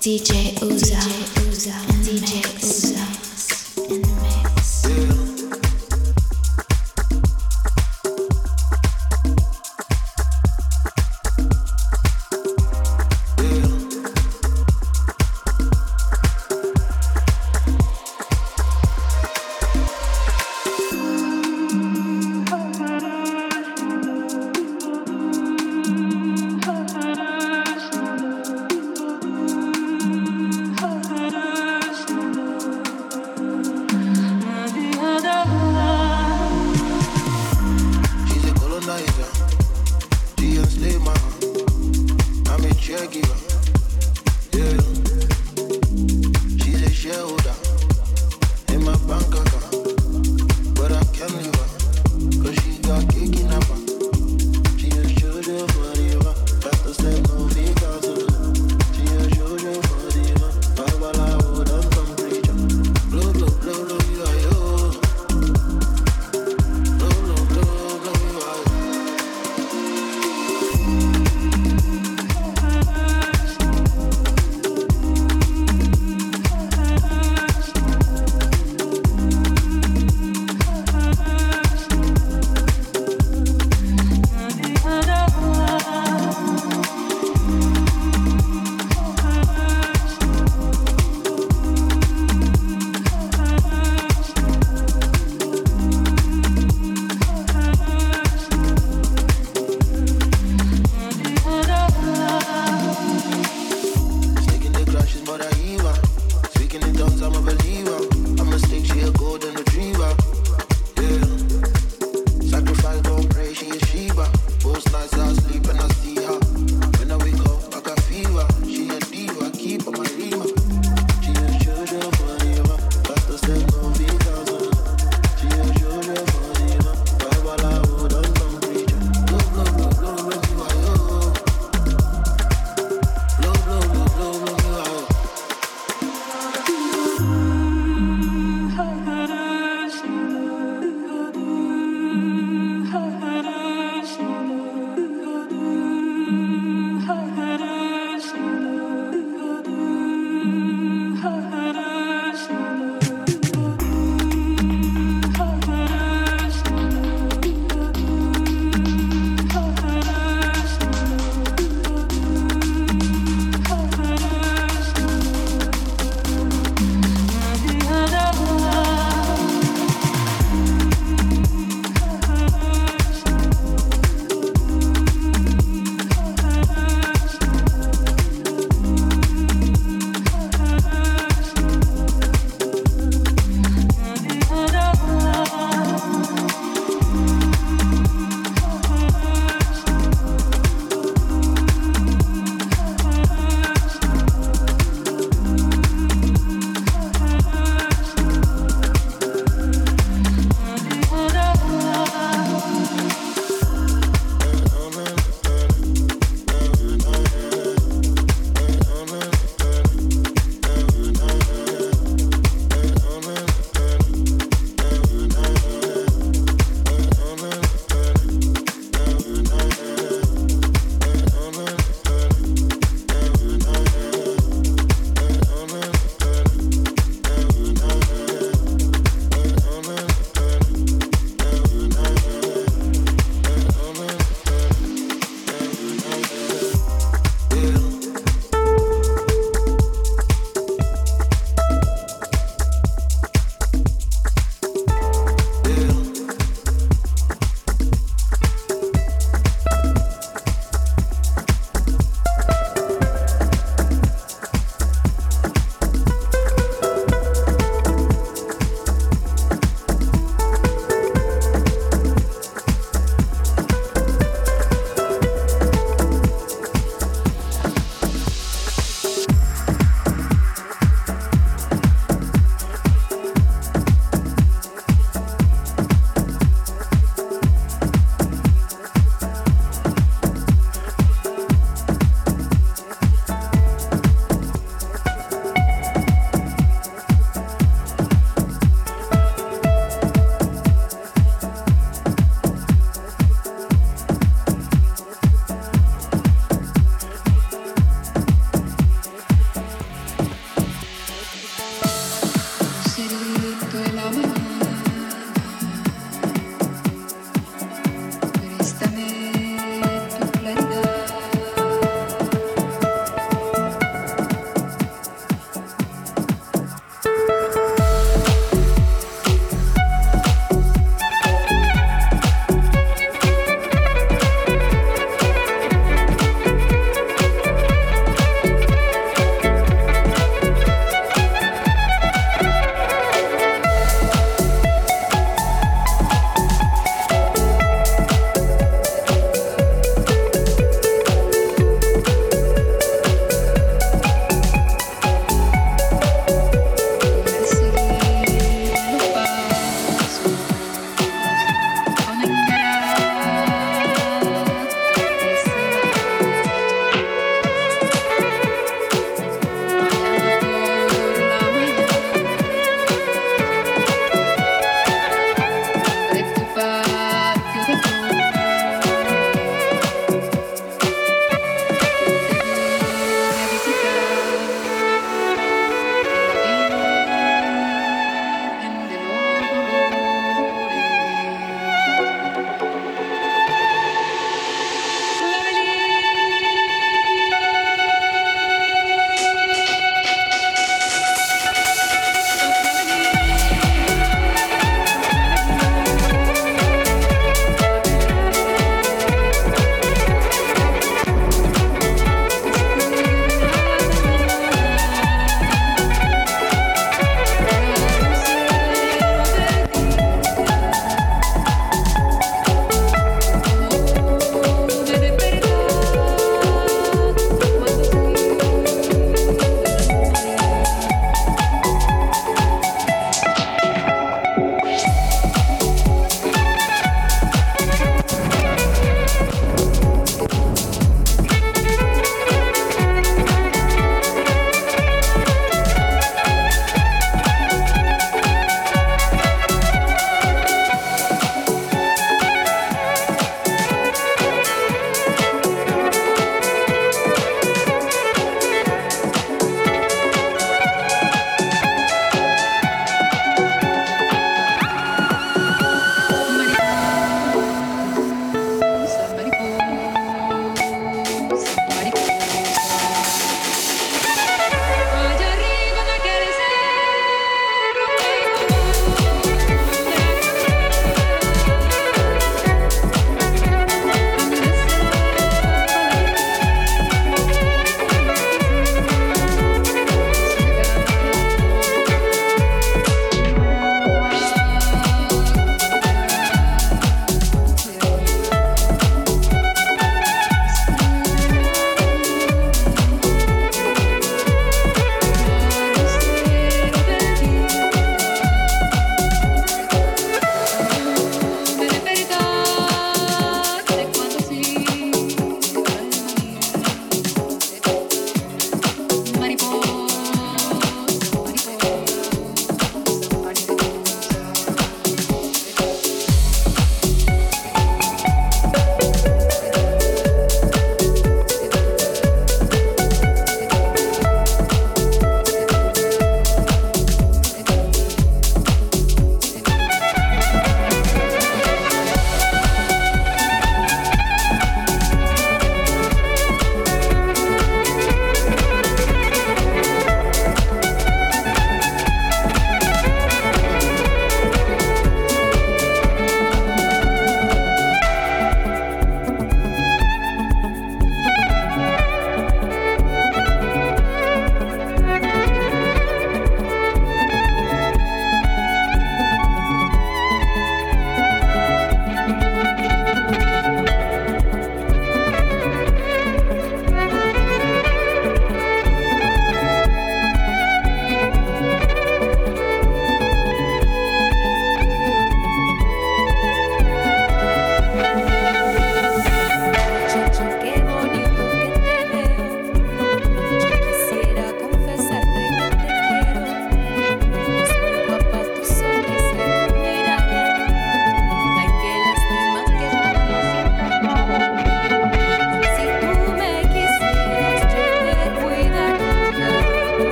DJ Uzo, Uzo,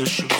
the shoes.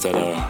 在那儿。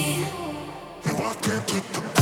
me. I can't get the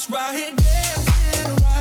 singing loud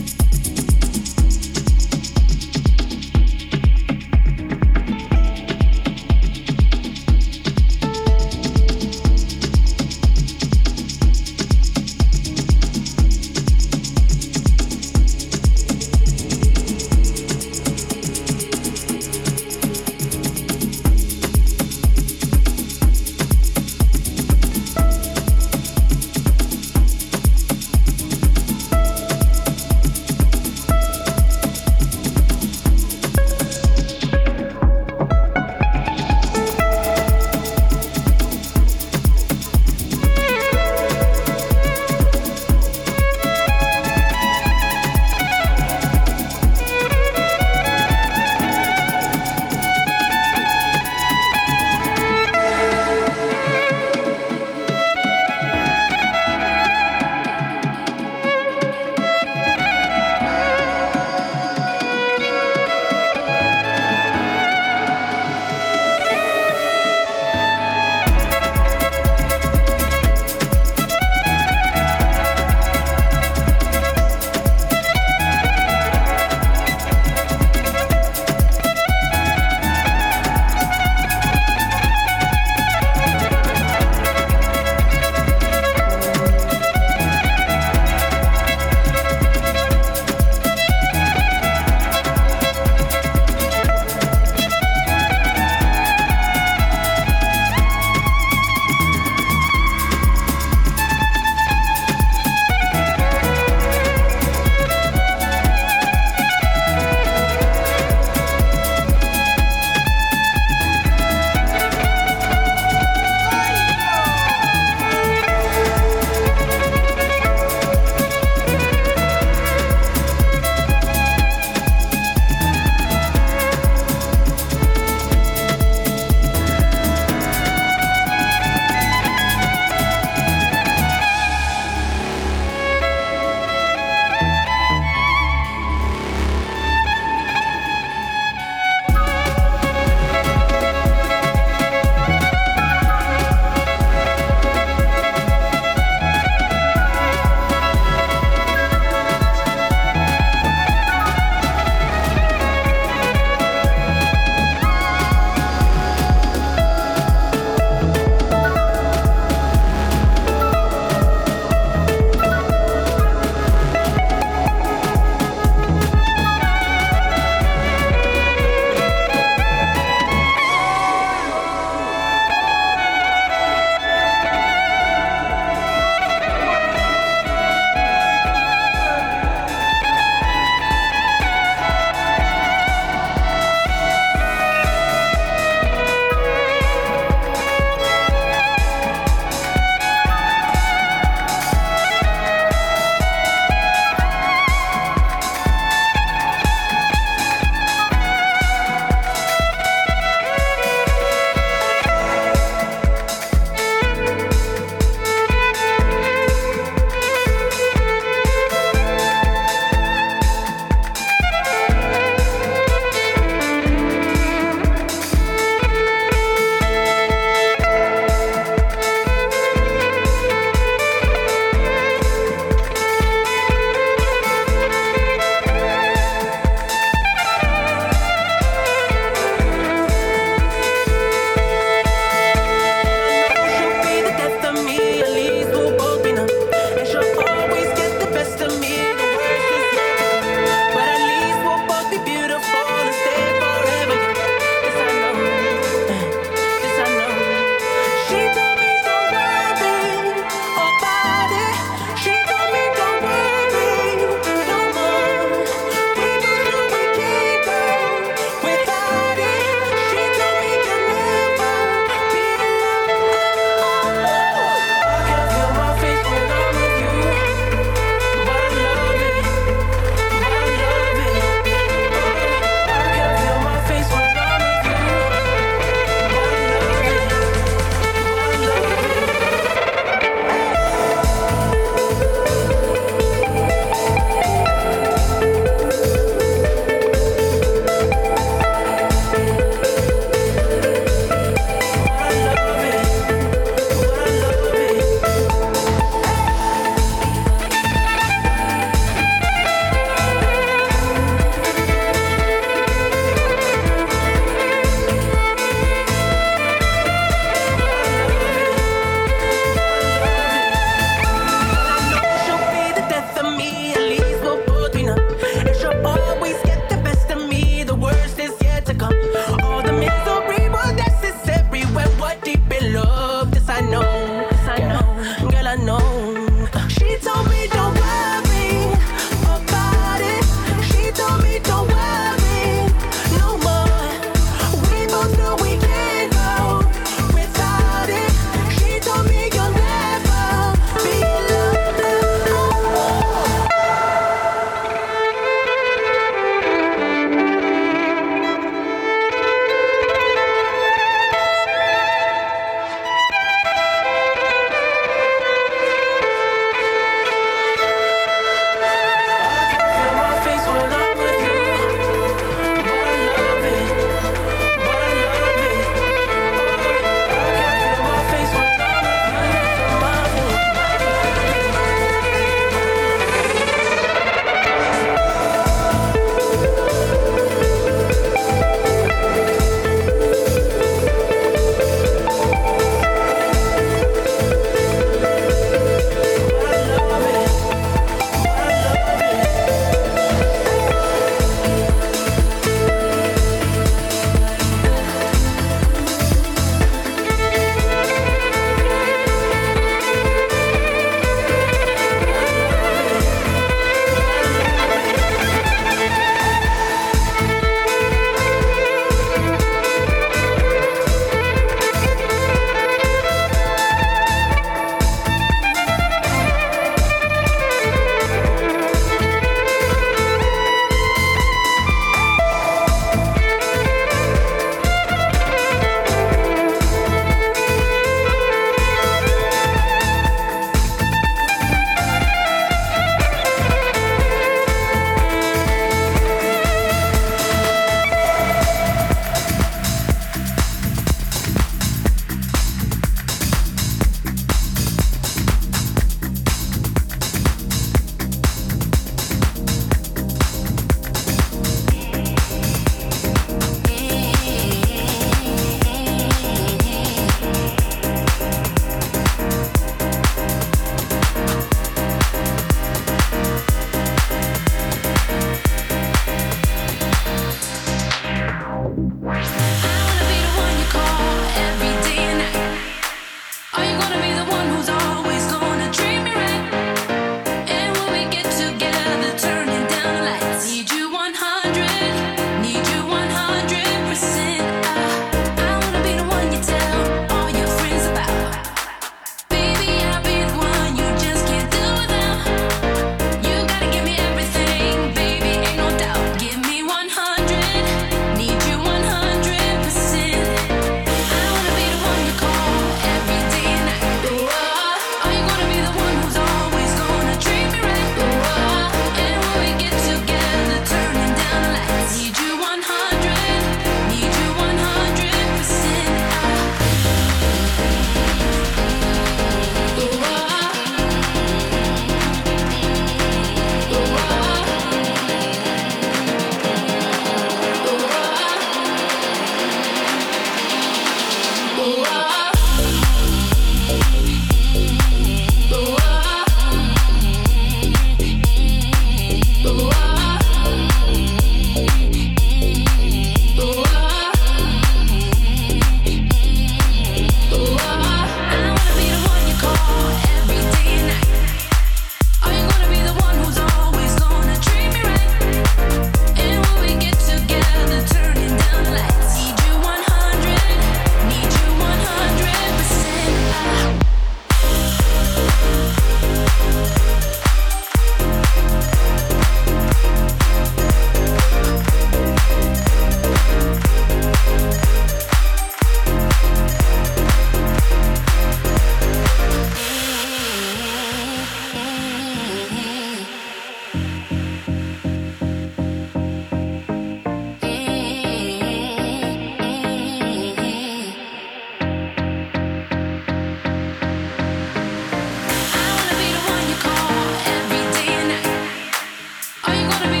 you gonna be?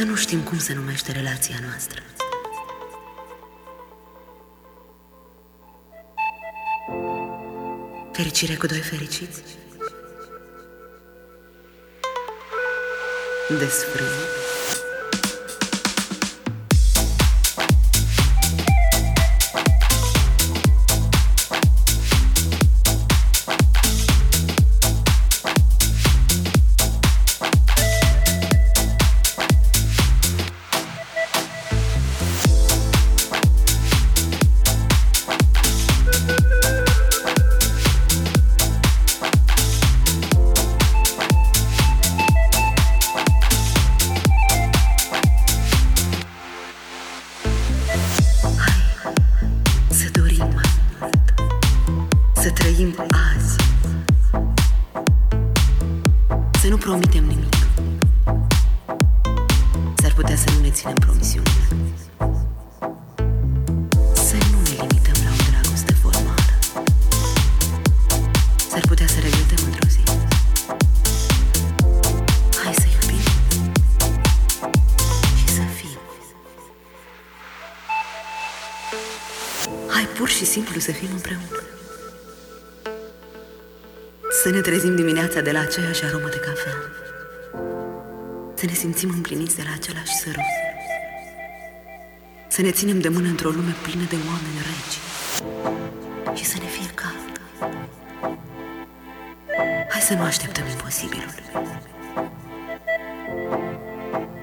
Să nu știm cum se numește relația noastră. Fericire cu doi fericiți? Desfrânt. Aceeași aromă de cafea. Să ne simțim împliniți de la același sărut. Să ne ținem de mână într-o lume plină de oameni regi. Și să ne fie cald. Hai să nu așteptăm imposibilul.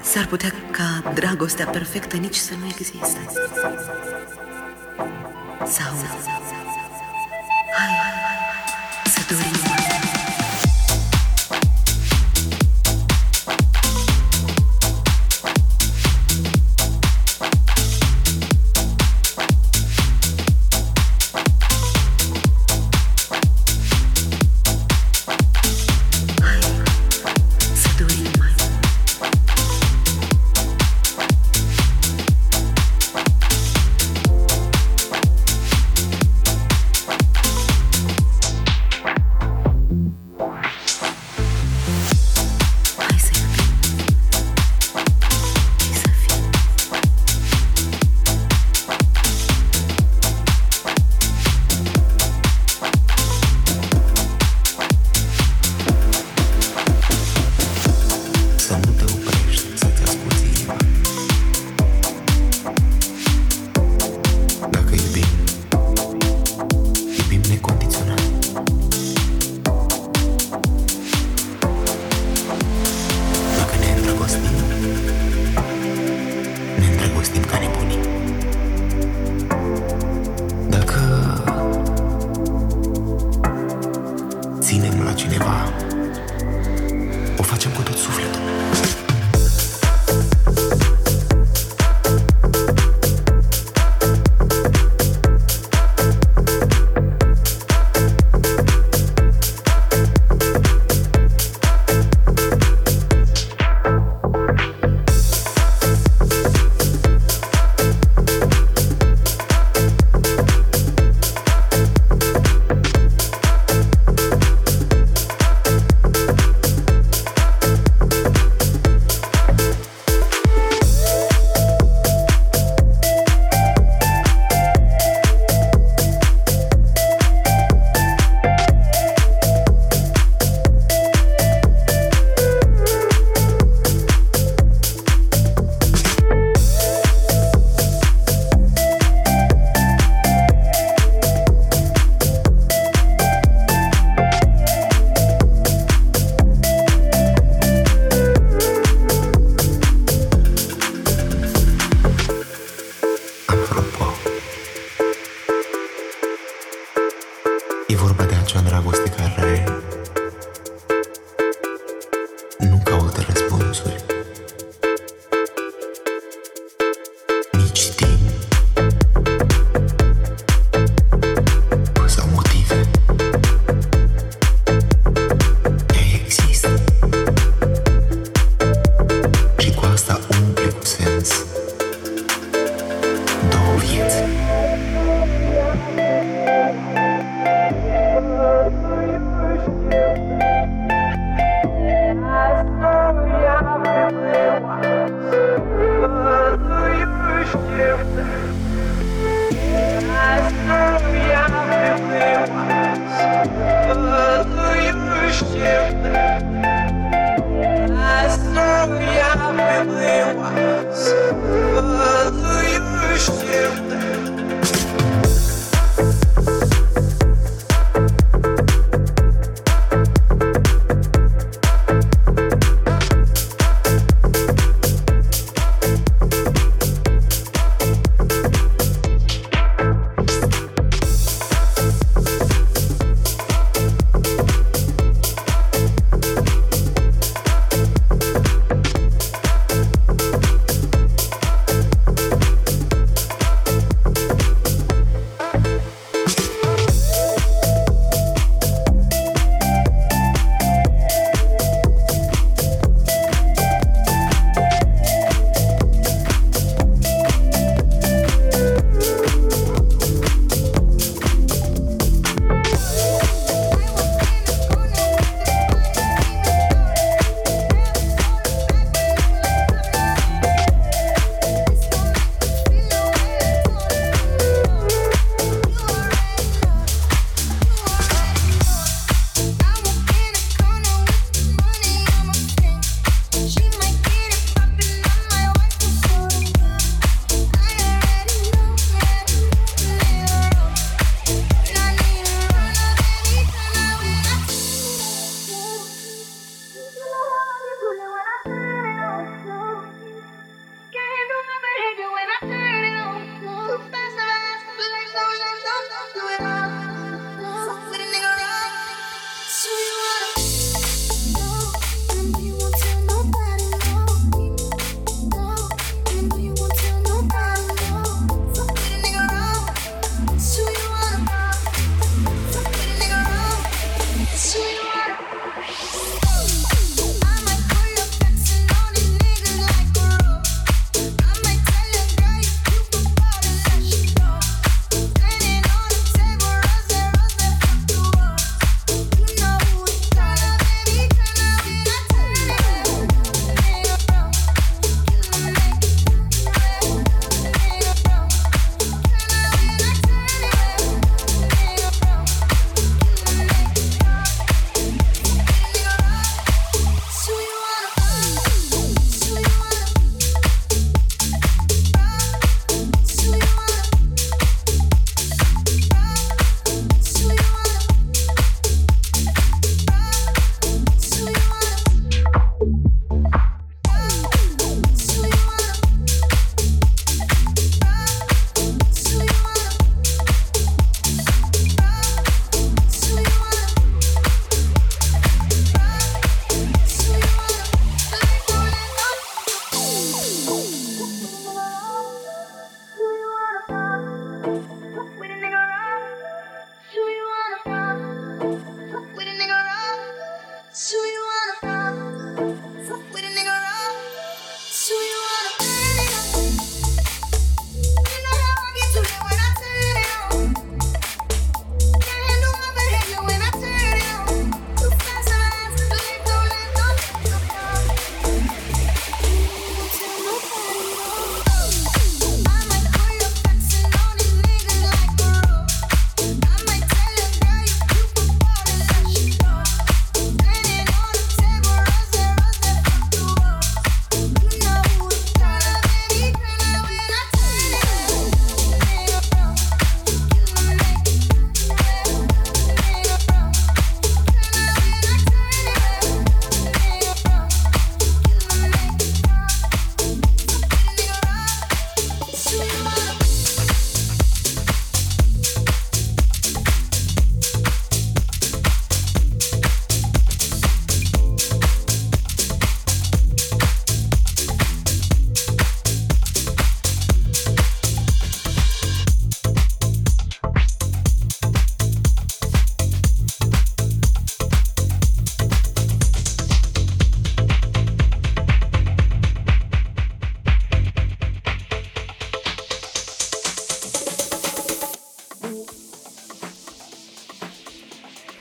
S-ar putea ca dragostea perfectă nici să nu existe. Sau Hai,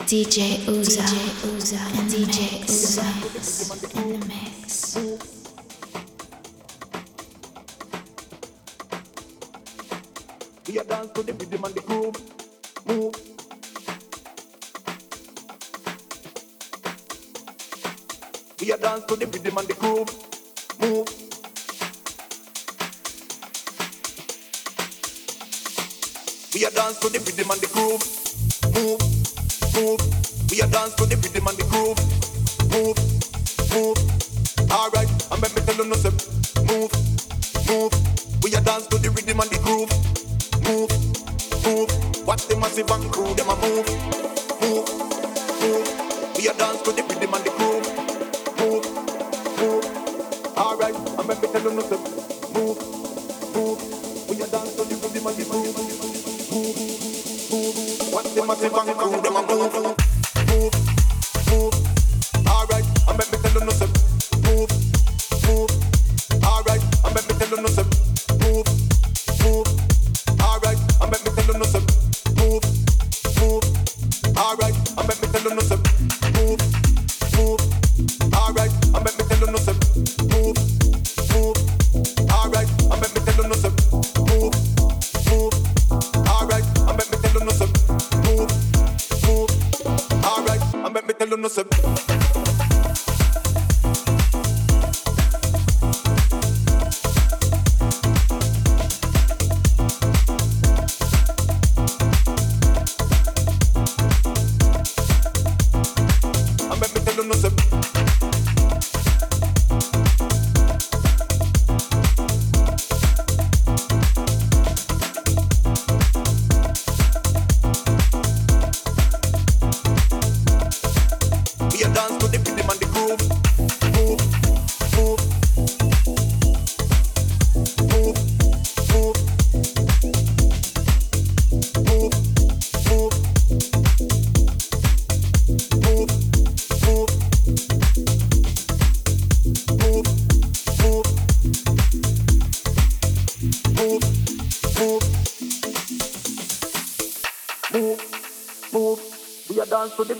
DJ Uzo, DJ Uzo, and DJ Uzo in the mix. We a dance to the rhythm and the groove. Move. We a dance to the rhythm and the groove. Move. We a dance to the rhythm and the groove. Move, move. We a dance to the rhythm and the groove. Move, move. Alright, and let me tell you no move, move. We a dance to the rhythm and the groove. Move, move. Watch the massive and crew, them a move, move, move. We a dance to the rhythm and the groove. Move, move. Alright, and let me tell you no move, move. We a dance to the rhythm and the groove. Move, move. Watch the massive and crew, them a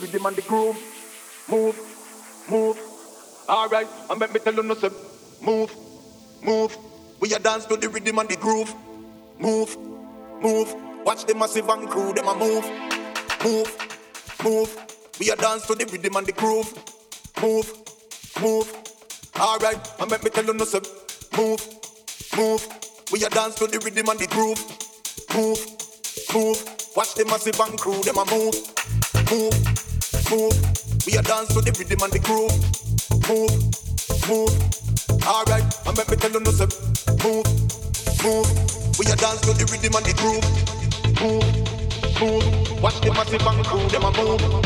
rhythm and the groove. Move, move. Alright, and let me tell you no say, move, move. We a dance to the rhythm and the groove. Move, move. Watch the massive and crew, them a move, move, move. We a dance to the rhythm and the groove. Move, move. Alright, and let me tell you no say, move, move. We a dance to the rhythm and the groove. Move, move. Watch the massive and crew, them a move, rhythm and the groove. Move, move. Alright, and let me tell you no say, move, move. We a dance to the rhythm and the groove. Move, move. Watch the massive and crew, them a move,